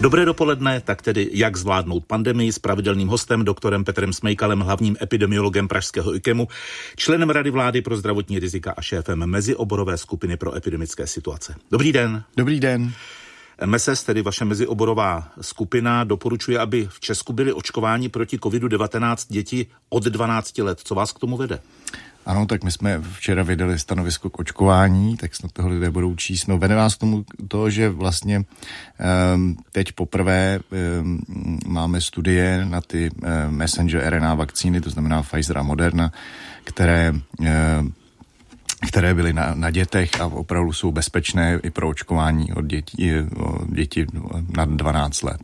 Dobré dopoledne, tak tedy jak zvládnout pandemii s pravidelným hostem, doktorem Petrem Smejkalem, hlavním epidemiologem Pražského IKEMu, členem Rady vlády pro zdravotní rizika a šéfem mezioborové skupiny pro epidemické situace. Dobrý den. Dobrý den. MSS, tedy vaše mezioborová skupina, doporučuje, aby v Česku byli očkováni proti COVID-19 děti od 12 let. Co vás k tomu vede? Ano, tak my jsme včera vydali stanovisko k očkování, tak snad toho lidé budou číst. No, vede nás k tomu to, že vlastně um, teď poprvé um, máme studie na ty um, messenger RNA vakcíny, to znamená Pfizer a Moderna, které um, které byly na, na dětech a opravdu jsou bezpečné i pro očkování od dětí, od dětí nad 12 let.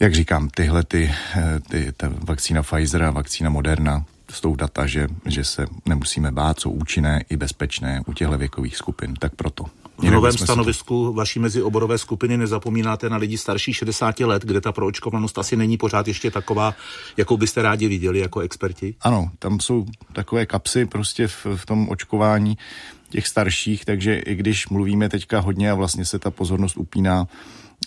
Jak říkám, tyhle ty, ty, ta vakcína Pfizer a vakcína Moderna jsou data, že, že se nemusíme bát, jsou účinné i bezpečné u těchto věkových skupin. Tak proto. V novém stanovisku to... vaší mezioborové skupiny nezapomínáte na lidi starší 60 let, kde ta proočkovanost asi není pořád ještě taková, jakou byste rádi viděli jako experti? Ano, tam jsou takové kapsy prostě v, v tom očkování těch starších, takže i když mluvíme teďka hodně a vlastně se ta pozornost upíná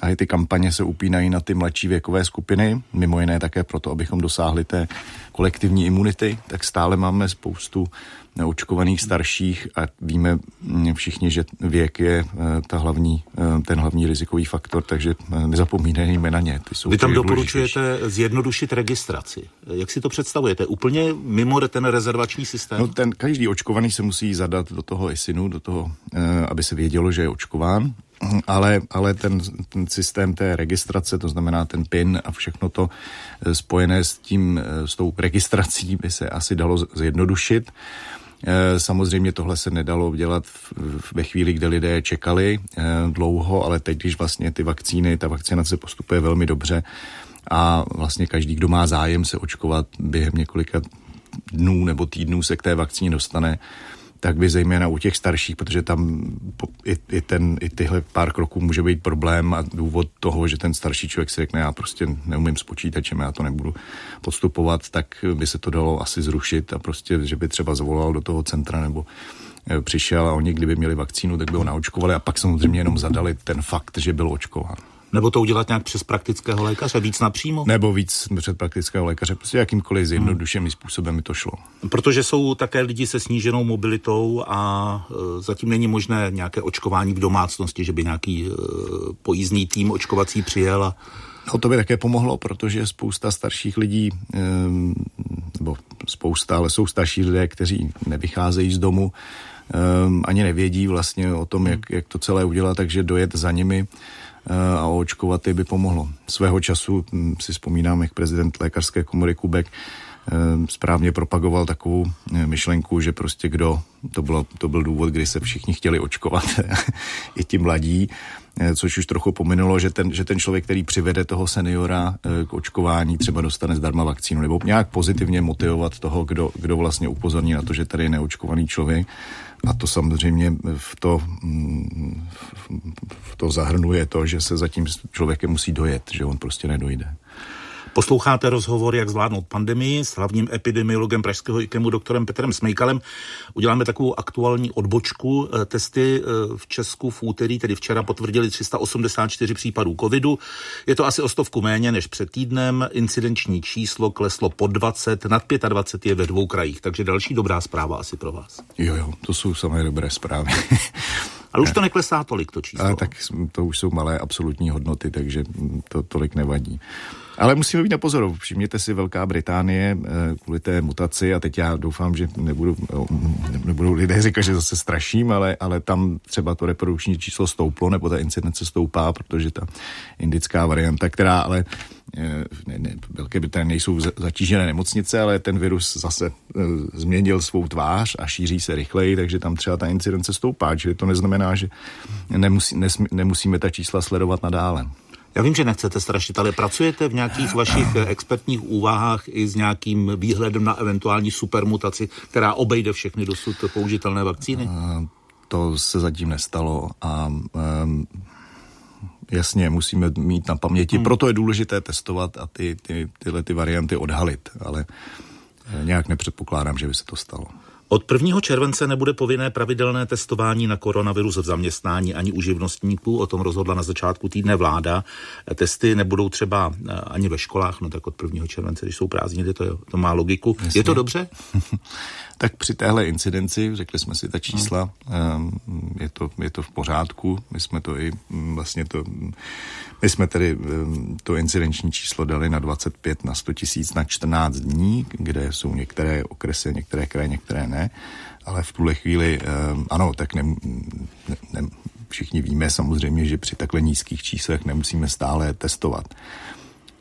a i ty kampaně se upínají na ty mladší věkové skupiny, mimo jiné také proto, abychom dosáhli té kolektivní imunity, tak stále máme spoustu neočkovaných starších a víme všichni, že věk je eh, ta hlavní, eh, ten hlavní rizikový faktor, takže eh, nezapomínejme na ně. Ty jsou Vy tam doporučujete zjednodušit registraci. Jak si to představujete? Úplně mimo ten rezervační systém? No, ten každý očkovaný se musí zadat do toho ISINu, do toho, aby se vědělo, že je očkován ale, ale ten, ten systém té registrace, to znamená ten PIN a všechno to spojené s tím, s tou registrací by se asi dalo zjednodušit. Eh, samozřejmě tohle se nedalo dělat ve chvíli, kdy lidé čekali dlouho, ale teď, když vlastně ty vakcíny, ta vakcinace postupuje velmi dobře a vlastně každý, kdo má zájem se očkovat během několika dnů nebo týdnů se k té vakcíně dostane, tak by zejména u těch starších, protože tam i, i, ten, i tyhle pár kroků může být problém a důvod toho, že ten starší člověk si řekne, já prostě neumím s počítačem, já to nebudu podstupovat, tak by se to dalo asi zrušit a prostě, že by třeba zavolal do toho centra nebo eh, přišel a oni kdyby měli vakcínu, tak by ho naočkovali a pak samozřejmě jenom zadali ten fakt, že byl očkován. Nebo to udělat nějak přes praktického lékaře, víc napřímo? Nebo víc přes praktického lékaře, prostě jakýmkoliv zjednodušeným hmm. způsobem mi to šlo. Protože jsou také lidi se sníženou mobilitou a e, zatím není možné nějaké očkování v domácnosti, že by nějaký e, pojízdný tým očkovací přijel a No to by také pomohlo, protože spousta starších lidí, e, nebo spousta, ale jsou starší lidé, kteří nevycházejí z domu, e, ani nevědí vlastně o tom, jak, jak to celé udělat, takže dojet za nimi a očkovat je by pomohlo. Svého času hm, si vzpomínám, jak prezident lékařské komory Kubek správně propagoval takovou hm, myšlenku, že prostě kdo, to, bylo, to byl důvod, kdy se všichni chtěli očkovat, i ti mladí, což už trochu pominulo, že ten, že ten člověk, který přivede toho seniora k očkování, třeba dostane zdarma vakcínu, nebo nějak pozitivně motivovat toho, kdo, kdo vlastně upozorní na to, že tady je neočkovaný člověk. A to samozřejmě v to, v to zahrnuje to, že se za tím člověkem musí dojet, že on prostě nedojde. Posloucháte rozhovor, jak zvládnout pandemii s hlavním epidemiologem Pražského IKEMu doktorem Petrem Smejkalem. Uděláme takovou aktuální odbočku. Eh, testy eh, v Česku v úterý, tedy včera, potvrdili 384 případů covidu. Je to asi o stovku méně než před týdnem. Incidenční číslo kleslo po 20, nad 25 je ve dvou krajích, takže další dobrá zpráva asi pro vás. Jo, jo, to jsou samé dobré zprávy. Ale už to neklesá tolik, to číslo. Ale tak to už jsou malé absolutní hodnoty, takže to tolik nevadí. Ale musíme být na pozoru. Všimněte si Velká Británie eh, kvůli té mutaci a teď já doufám, že nebudu, nebudou lidé říkat, že zase straším, ale, ale tam třeba to reprodukční číslo stouplo nebo ta incidence stoupá, protože ta indická varianta, která ale eh, ne, ne, Velké Británie nejsou zatížené nemocnice, ale ten virus zase e, změnil svou tvář a šíří se rychleji, takže tam třeba ta incidence stoupá, čili to neznamená, že nemusí, nesmí, nemusíme ta čísla sledovat nadále. Já vím, že nechcete strašit, ale pracujete v nějakých vašich expertních úvahách i s nějakým výhledem na eventuální supermutaci, která obejde všechny dosud použitelné vakcíny? To se zatím nestalo a um, jasně musíme mít na paměti. Hmm. Proto je důležité testovat a ty, ty, tyhle ty varianty odhalit, ale eh, nějak nepředpokládám, že by se to stalo. Od 1. července nebude povinné pravidelné testování na koronavirus v zaměstnání ani u živnostníků. O tom rozhodla na začátku týdne vláda. Testy nebudou třeba eh, ani ve školách, no tak od 1. července, když jsou prázdniny, to, to má logiku. Jasně. Je to dobře? tak při téhle incidenci, řekli jsme si ta čísla, hmm. je, to, je to v pořádku. My jsme to i mm, vlastně to, my jsme tedy ehm, to incidenční číslo dali na 25 na 100 tisíc na 14 dní, kde jsou některé okresy, některé kraje, některé ne. Ale v tuhle chvíli, ehm, ano, tak ne, ne, ne, všichni víme samozřejmě, že při takhle nízkých číslech nemusíme stále testovat.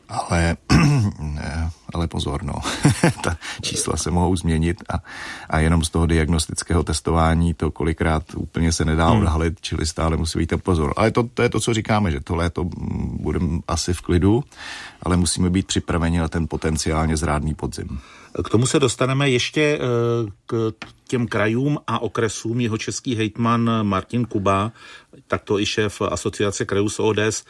Ale, ale pozor, no. ta čísla se mohou změnit a, a jenom z toho diagnostického testování to kolikrát úplně se nedá hmm. odhalit, čili stále musí být pozor. Ale to, to je to, co říkáme, že to léto budeme asi v klidu, ale musíme být připraveni na ten potenciálně zrádný podzim. K tomu se dostaneme ještě eh, k těm krajům a okresům. Jeho český hejtman Martin Kuba, takto i šéf asociace krajů z ODS,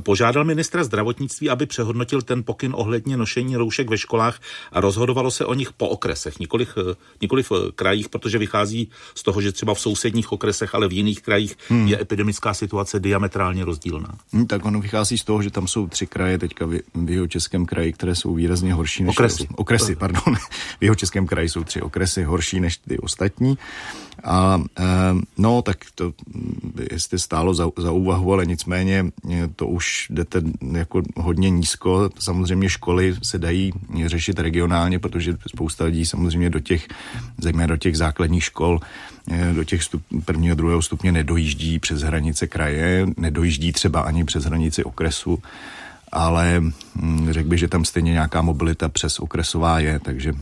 požádal ministra zdravotnictví, aby přehodnotil ten pokyn ohledně nošení roušek ve školách a rozhodovalo se o nich po okresech, nikoliv, eh, nikoliv v krajích, protože vychází z toho, že třeba v sousedních okresech, ale v jiných krajích hmm. je epidemická situace diametrálně rozdílná. Hmm, tak ono vychází z toho, že tam jsou tři kraje teďka v, v jeho českém kraji, které jsou výrazně horší než... Okresy. Okresy, pardon. v jeho českém kraji jsou tři okresy horší než ty ostatní. A no, tak to jestli stálo za, za úvahu, ale nicméně eh, to už jdete jako hodně nízko. Samozřejmě školy se dají řešit regionálně, protože spousta lidí samozřejmě do těch, zejména do těch základních škol, eh, do těch stup, prvního, druhého stupně nedojíždí přes hranice kraje, nedojíždí třeba ani přes hranici okresu ale hm, řekl bych, že tam stejně nějaká mobilita přes okresová je, takže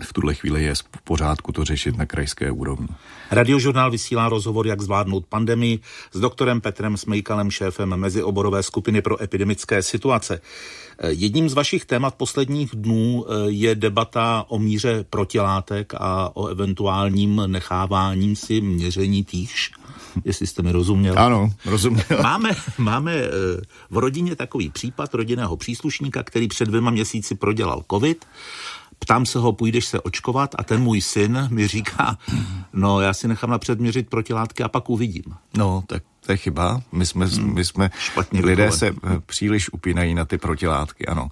v tuhle chvíli je v pořádku to řešit na krajské úrovni. Radiožurnál vysílá rozhovor, jak zvládnout pandemii s doktorem Petrem Smejkalem, šéfem mezioborové skupiny pro epidemické situace. Jedním z vašich témat posledních dnů eh, je debata o míře protilátek a o eventuálním necháváním si měření týž, jestli jste mi rozuměl. Ano, rozuměl. Máme, máme eh, v rodině takový případ rodinného příslušníka, který před dvěma měsíci prodělal covid Ptám se ho, půjdeš se očkovat a ten můj syn mi říká, no já si nechám napřed měřit protilátky a pak uvidím. No, tak to je chyba. My jsme, hmm. my jsme Špatně lidé se eh, příliš upínají na ty protilátky, ano.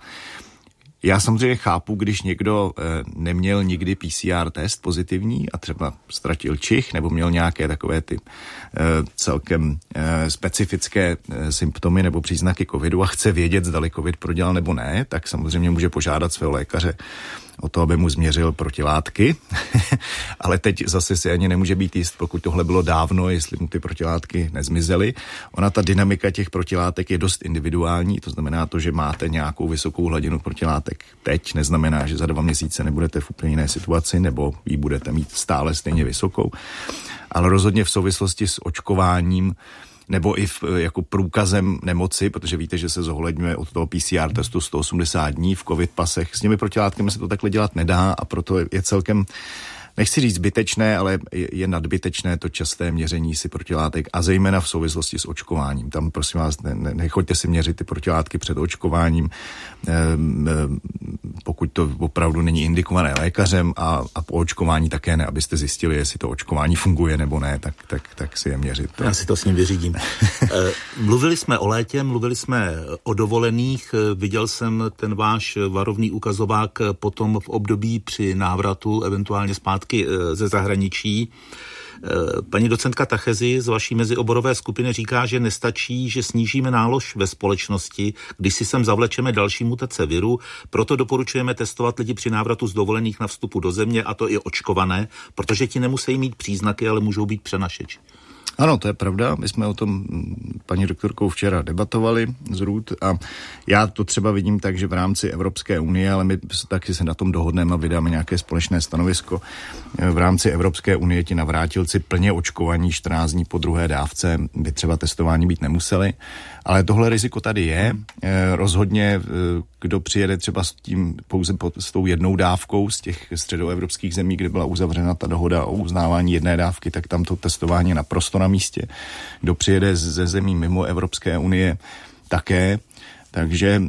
Já samozřejmě chápu, když někdo e, neměl nikdy PCR test pozitivní a třeba ztratil čich nebo měl nějaké takové ty e, celkem specifické symptomy nebo příznaky covidu a chce vědět, zda covid prodělal nebo ne, tak samozřejmě může požádat svého lékaře o to, aby mu změřil protilátky, ale teď zase si ani nemůže být jist, pokud tohle bylo dávno, jestli mu ty protilátky nezmizely. Ona ta dynamika těch protilátek je dost individuální, to znamená to, že máte nějakou vysokou hladinu protilátek teď, neznamená, že za dva měsíce nebudete v úplně jiné situaci, nebo ji budete mít stále stejně vysokou. Ale rozhodně v souvislosti s očkováním nebo i v, jako průkazem nemoci, protože víte, že se zohledňuje od toho PCR testu 180 dní v covid pasech. S těmi protilátkami se to takhle dělat nedá a proto je celkem nechci říct zbytečné, ale je nadbytečné to časté měření si protilátek a zejména v souvislosti s očkováním. Tam prosím vás, ne, ne, nechoďte si měřit ty protilátky před očkováním, e, e, pokud to opravdu není indikované lékařem a, a po očkování také ne, abyste zjistili, jestli to očkování funguje nebo ne, tak, tak, tak si je měřit. Já si to s ním vyřídím. e, mluvili jsme o létě, mluvili jsme o dovolených, viděl jsem ten váš varovný ukazovák potom v období při návratu, eventuálně zpátky zpátky eh, ze zahraničí. Eh, paní docentka Tachezi z vaší mezioborové skupiny říká, že nestačí, že snížíme nálož ve společnosti, když si sem zavlečeme další mutace viru, proto doporučujeme testovat lidi při návratu z dovolených na vstupu do země, a to i očkované, protože ti nemusí mít příznaky, ale můžou být přenašeči. Ano, to je pravda. My jsme o tom paní doktorkou včera debatovali z RUD a já to třeba vidím tak, že v rámci Evropské unie, ale my taky se na tom dohodneme a vydáme nějaké společné stanovisko. V rámci Evropské unie ti navrátilci plně očkovaní 14 dní po druhé dávce by třeba testování být nemuseli. Ale tohle riziko tady je. Eh, rozhodně, eh, kdo přijede třeba s tím pouze pod, s tou jednou dávkou z těch středoevropských zemí, kde byla uzavřena ta dohoda o uznávání jedné dávky, tak tam to testování je naprosto na místě. Kdo přijede ze zemí mimo Evropské unie, také Takže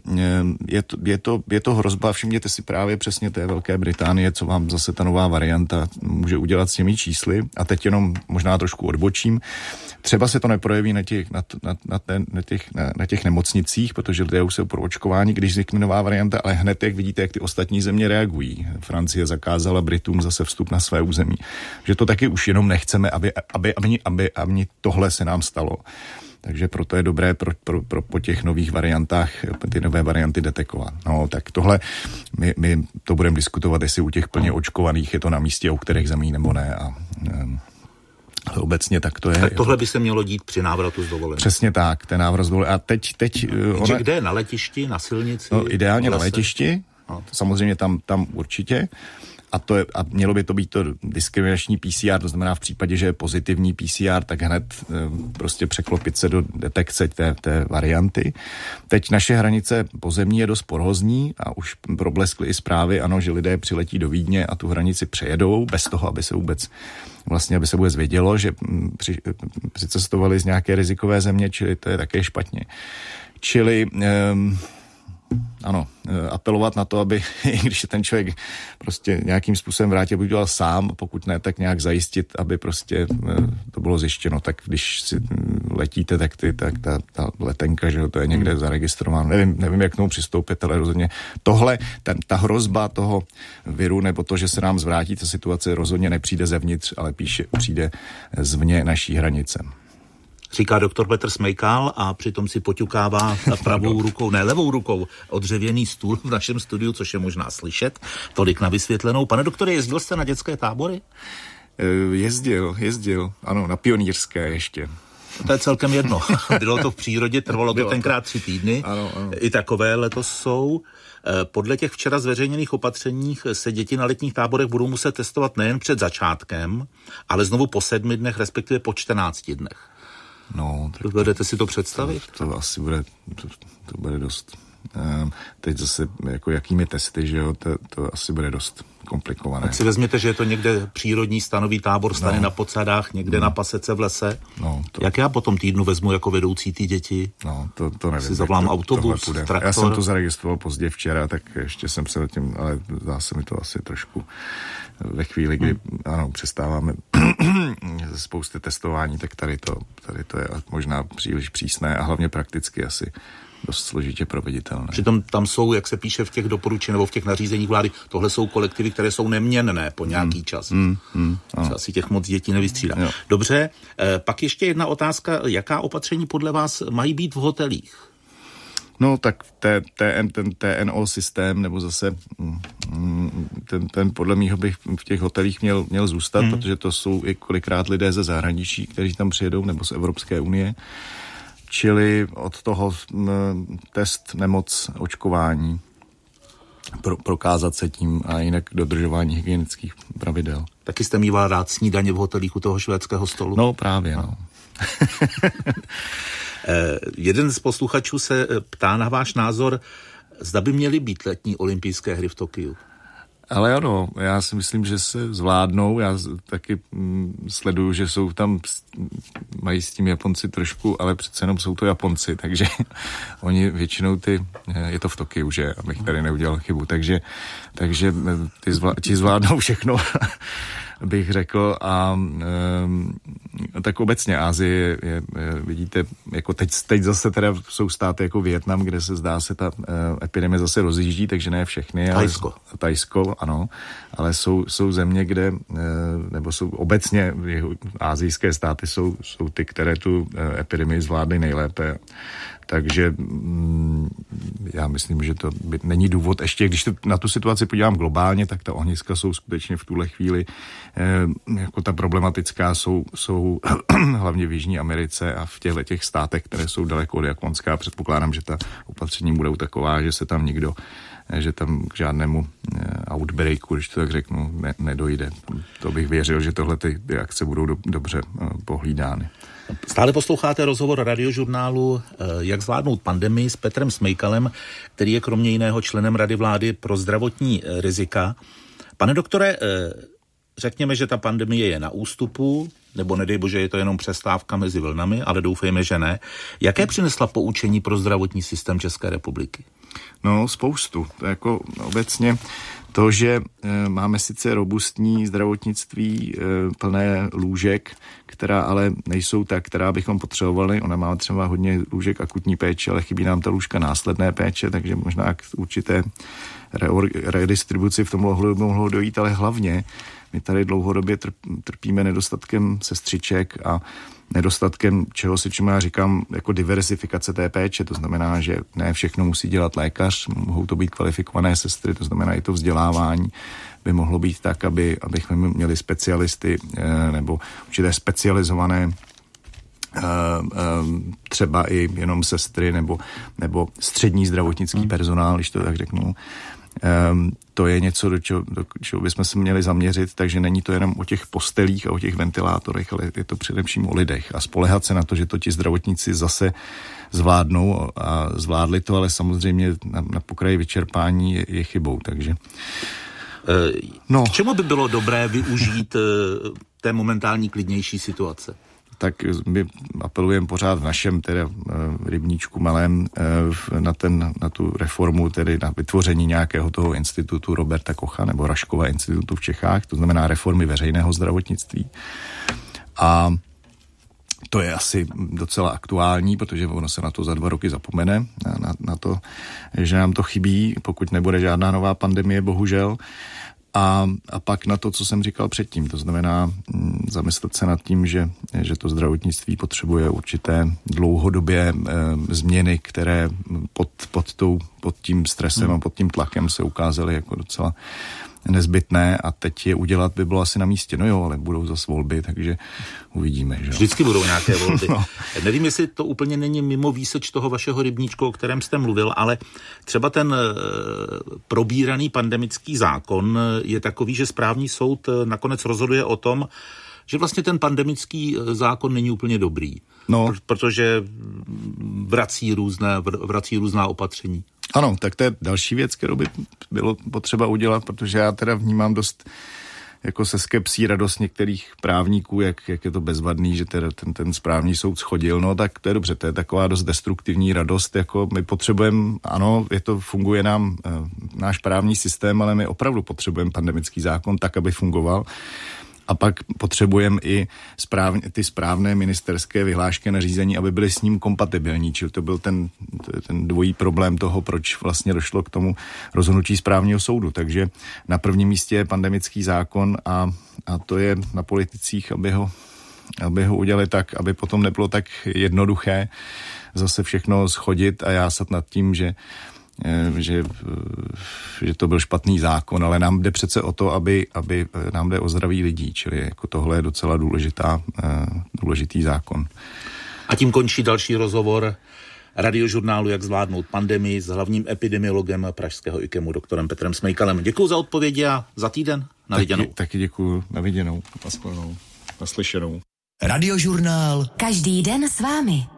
je to, je to, je to hrozba, všimněte si právě přesně té Velké Británie, co vám zase ta nová varianta může udělat s těmi čísly. A teď jenom možná trošku odbočím. Třeba se to neprojeví na těch, na, na, na, ten, na těch, na, na těch nemocnicích, protože lidé už jsou pro očkování, když vznikne nová varianta, ale hned, jak vidíte, jak ty ostatní země reagují. Francie zakázala Britům zase vstup na své území. Že to taky už jenom nechceme, aby, aby, aby, aby, aby tohle se nám stalo. Takže proto je dobré pro, pro, pro, po těch nových variantách ty nové varianty detekovat. No, tak tohle, my, my to budeme diskutovat, jestli u těch plně očkovaných je to na místě, u kterých zemí nebo ne. A, um, obecně tak to je. Tak tohle by se mělo dít při návratu z dovolené. Přesně tak, ten návrat z dovolené. A teď... teď ona... Kde? Na letišti, na silnici? No, ideálně na letišti, no. samozřejmě tam, tam určitě a, to je, a mělo by to být to diskriminační PCR, to znamená v případě, že je pozitivní PCR, tak hned e, prostě překlopit se do detekce té, té varianty. Teď naše hranice pozemní je dost porhozní a už probleskly i zprávy, ano, že lidé přiletí do Vídně a tu hranici přejedou bez toho, aby se vůbec vlastně, aby se vůbec vědělo, že při, přicestovali z nějaké rizikové země, čili to je také špatně. Čili um, ano, eh, apelovat na to, aby, i když se ten člověk prostě nějakým způsobem vrátil, by udělal sám, pokud ne, tak nějak zajistit, aby prostě eh, to bylo zjištěno. Tak když si letíte, tak, ty, tak ta, ta letenka, že to je někde hmm. zaregistrováno. Nevím, nevím, jak k tomu přistoupit, ale rozhodně tohle, ten, ta hrozba toho viru, nebo to, že se nám zvrátí ta situace, rozhodně nepřijde zevnitř, ale píše, přijde zvně naší hranice říká doktor Petr Smejkal a přitom si poťukává pravou rukou, ne levou rukou, odřevěný stůl v našem studiu, což je možná slyšet. Tolik na vysvětlenou. Pane doktore, jezdil jste na dětské tábory? Eh, jezdil, jezdil, ano, na pionýrské ještě. To je celkem jedno. Bylo to v přírodě, trvalo to tenkrát tři týdny. Ano, ano. I takové letos jsou. Eh, podle těch včera zveřejněných opatřeních se děti na letních táborech budou muset testovat nejen před začátkem, ale znovu po sedmi dnech, respektive po 14 dnech. No, tak Dovedete si to představit? To, to asi bude, to, to bude dost. Um, teď zase jako jakými testy, že jo, to, to asi bude dost komplikované. Tak si vezměte, že je to někde přírodní stanový tábor, stane no. na podsadách, někde no. na pasece v lese. No, to... Jak já potom týdnu vezmu jako vedoucí ty děti? No, to, to nevím. Si zavolám autobus, traktor. Já jsem to zaregistroval pozdě včera, tak ještě jsem se tím, ale zdá se mi to asi trošku ve chvíli, kdy hmm. ano, přestáváme ze spousty testování, tak tady to, tady to je možná příliš přísné a hlavně prakticky asi dost složitě proveditelné. Přitom tam jsou, jak se píše v těch doporučeních nebo v těch nařízeních vlády, tohle jsou kolektivy, které jsou neměnné po nějaký hmm. čas. Hmm. Hmm. Asi těch moc dětí nevystřídá. Jo. Dobře, eh, pak ještě jedna otázka. Jaká opatření podle vás mají být v hotelích? No tak ten, ten TNO systém, nebo zase mm, ten, ten podle mého bych v těch hotelích měl, měl zůstat, hmm. protože to jsou i kolikrát lidé ze zahraničí, kteří tam přijedou, nebo z Evropské unie. Čili od toho test, nemoc, očkování, pro, prokázat se tím a jinak dodržování hygienických pravidel. Taky jste mýval rád snídaně v hotelích u toho švédského stolu? No právě, no. no. Eh, jeden z posluchačů se eh, ptá na váš názor, zda by měly být letní olympijské hry v Tokiu. Ale ano, já si myslím, že se zvládnou. Já taky mm, sleduju, že jsou tam, mají s tím Japonci trošku, ale přece jenom jsou to Japonci, takže oni většinou ty, eh, je to v Tokiu, že, abych tady neudělal chybu, takže, takže ty zvlá, ti zvládnou všechno bych řekl. A e, tak obecně Ázie je, je, vidíte, jako teď, teď zase teda jsou státy jako Větnam, kde se zdá se ta e, epidemie zase rozjíždí, takže ne všechny. Tajsko. Ale, Tajsko, ano. Ale jsou, jsou země, kde, e, nebo jsou obecně azijské státy jsou, jsou ty, které tu e, epidemii zvládly nejlépe. Takže mm, já myslím, že to by, není důvod. Ještě když to, na tu situaci podívám globálně, tak ta ohniska jsou skutečně v tuhle chvíli eh, jako ta problematická jsou, jsou hlavně v Jižní Americe a v těchto těch státech, které jsou daleko od Japonska. Předpokládám, že ta opatření budou taková, že se tam nikdo že tam k žádnému eh, outbreaku, když to tak řeknu, ne, nedojde. To bych věřil, že tohle ty, akce budou do, dobře eh, pohlídány. Stále posloucháte rozhovor radiožurnálu eh, Jak zvládnout pandemii s Petrem Smejkalem, který je kromě jiného členem Rady vlády pro zdravotní rizika. Pane doktore, řekněme, že ta pandemie je na ústupu, nebo nedej bože, je to jenom přestávka mezi vlnami, ale doufejme, že ne. Jaké přinesla poučení pro zdravotní systém České republiky? No, spoustu. To jako obecně to, že e, máme sice robustní zdravotnictví e, plné lůžek, která ale nejsou tak, která bychom potřebovali. Ona má třeba hodně lůžek akutní péče, ale chybí nám ta lůžka následné péče, takže možná k určité redistribuci v tom mohlo, mohlo dojít, ale hlavně my tady dlouhodobě trpíme nedostatkem sestřiček a nedostatkem čeho si čemu já říkám jako diversifikace té péče. To znamená, že ne všechno musí dělat lékař, mohou to být kvalifikované sestry, to znamená i to vzdělávání by mohlo být tak, aby, abychom měli specialisty eh, nebo určité specializované eh, eh, třeba i jenom sestry nebo, nebo střední zdravotnický hmm. personál, když to tak řeknu, Um, to je něco, do čeho, do čeho bychom se měli zaměřit, takže není to jenom o těch postelích a o těch ventilátorech, ale je to především o lidech a spolehat se na to, že to ti zdravotníci zase zvládnou a zvládli to, ale samozřejmě na, na pokraji vyčerpání je, je chybou, takže eh, No. K čemu by bylo dobré využít eh, té momentální klidnější situace? Tak my apelujeme pořád v našem tedy eh, rybníčku malém eh, na, ten, na tu reformu, tedy na vytvoření nějakého toho institutu Roberta Kocha nebo Raškova institutu v Čechách, to znamená reformy veřejného zdravotnictví. A to je asi docela aktuální, protože ono se na to za dva roky zapomene, na, na to, že nám to chybí, pokud nebude žádná nová pandemie, bohužel. A, a pak na to, co jsem říkal předtím, to znamená mm, zamyslet se nad tím, že, že to zdravotnictví potřebuje určité dlouhodobě e, změny, které pod, pod, tou, pod tím stresem hmm. a pod tím tlakem se ukázaly jako docela nezbytné a teď je udělat by bylo asi na místě. No jo, ale budou zase volby, takže uvidíme. Že? Vždycky budou nějaké volby. no. Nevím, jestli to úplně není mimo výseč toho vašeho rybníčku, o kterém jste mluvil, ale třeba ten eh, probíraný pandemický zákon je takový, že správní soud eh, nakonec rozhoduje o tom, že vlastně ten pandemický eh, zákon není úplně dobrý. No. Protože vrací, různé, vrací různá opatření. Ano, tak to je další věc, kterou by bylo potřeba udělat, protože já teda vnímám dost jako se skepsí radost některých právníků, jak, jak je to bezvadný, že teda ten, ten správní soud schodil, no tak to je dobře, to je taková dost destruktivní radost, jako my potřebujeme, ano, je to, funguje nám e, náš právní systém, ale my opravdu potřebujeme pandemický zákon tak, aby fungoval a pak potřebujeme i správně, ty správné ministerské vyhlášky nařízení, aby byly s ním kompatibilní. Čili to byl ten, ten dvojí problém toho, proč vlastně došlo k tomu rozhodnutí správního soudu. Takže na prvním místě je pandemický zákon a, a to je na politicích, aby ho aby ho udělali tak, aby potom nebylo tak jednoduché zase všechno schodit a jásat nad tím, že že, že to byl špatný zákon, ale nám jde přece o to, aby, aby eh, nám jde o zdraví lidí, čili jako tohle je docela důležitá, eh, důležitý zákon. A tím končí další rozhovor radiožurnálu Jak zvládnout pandemii s hlavním epidemiologem pražského IKEMu, doktorem Petrem Smejkalem. Děkuji za odpovědi a za týden. Na viděnou. Taky, taky děkuji. Na viděnou. Naslyšenou. Naslyšenou. Radiožurnál. Každý den s vámi.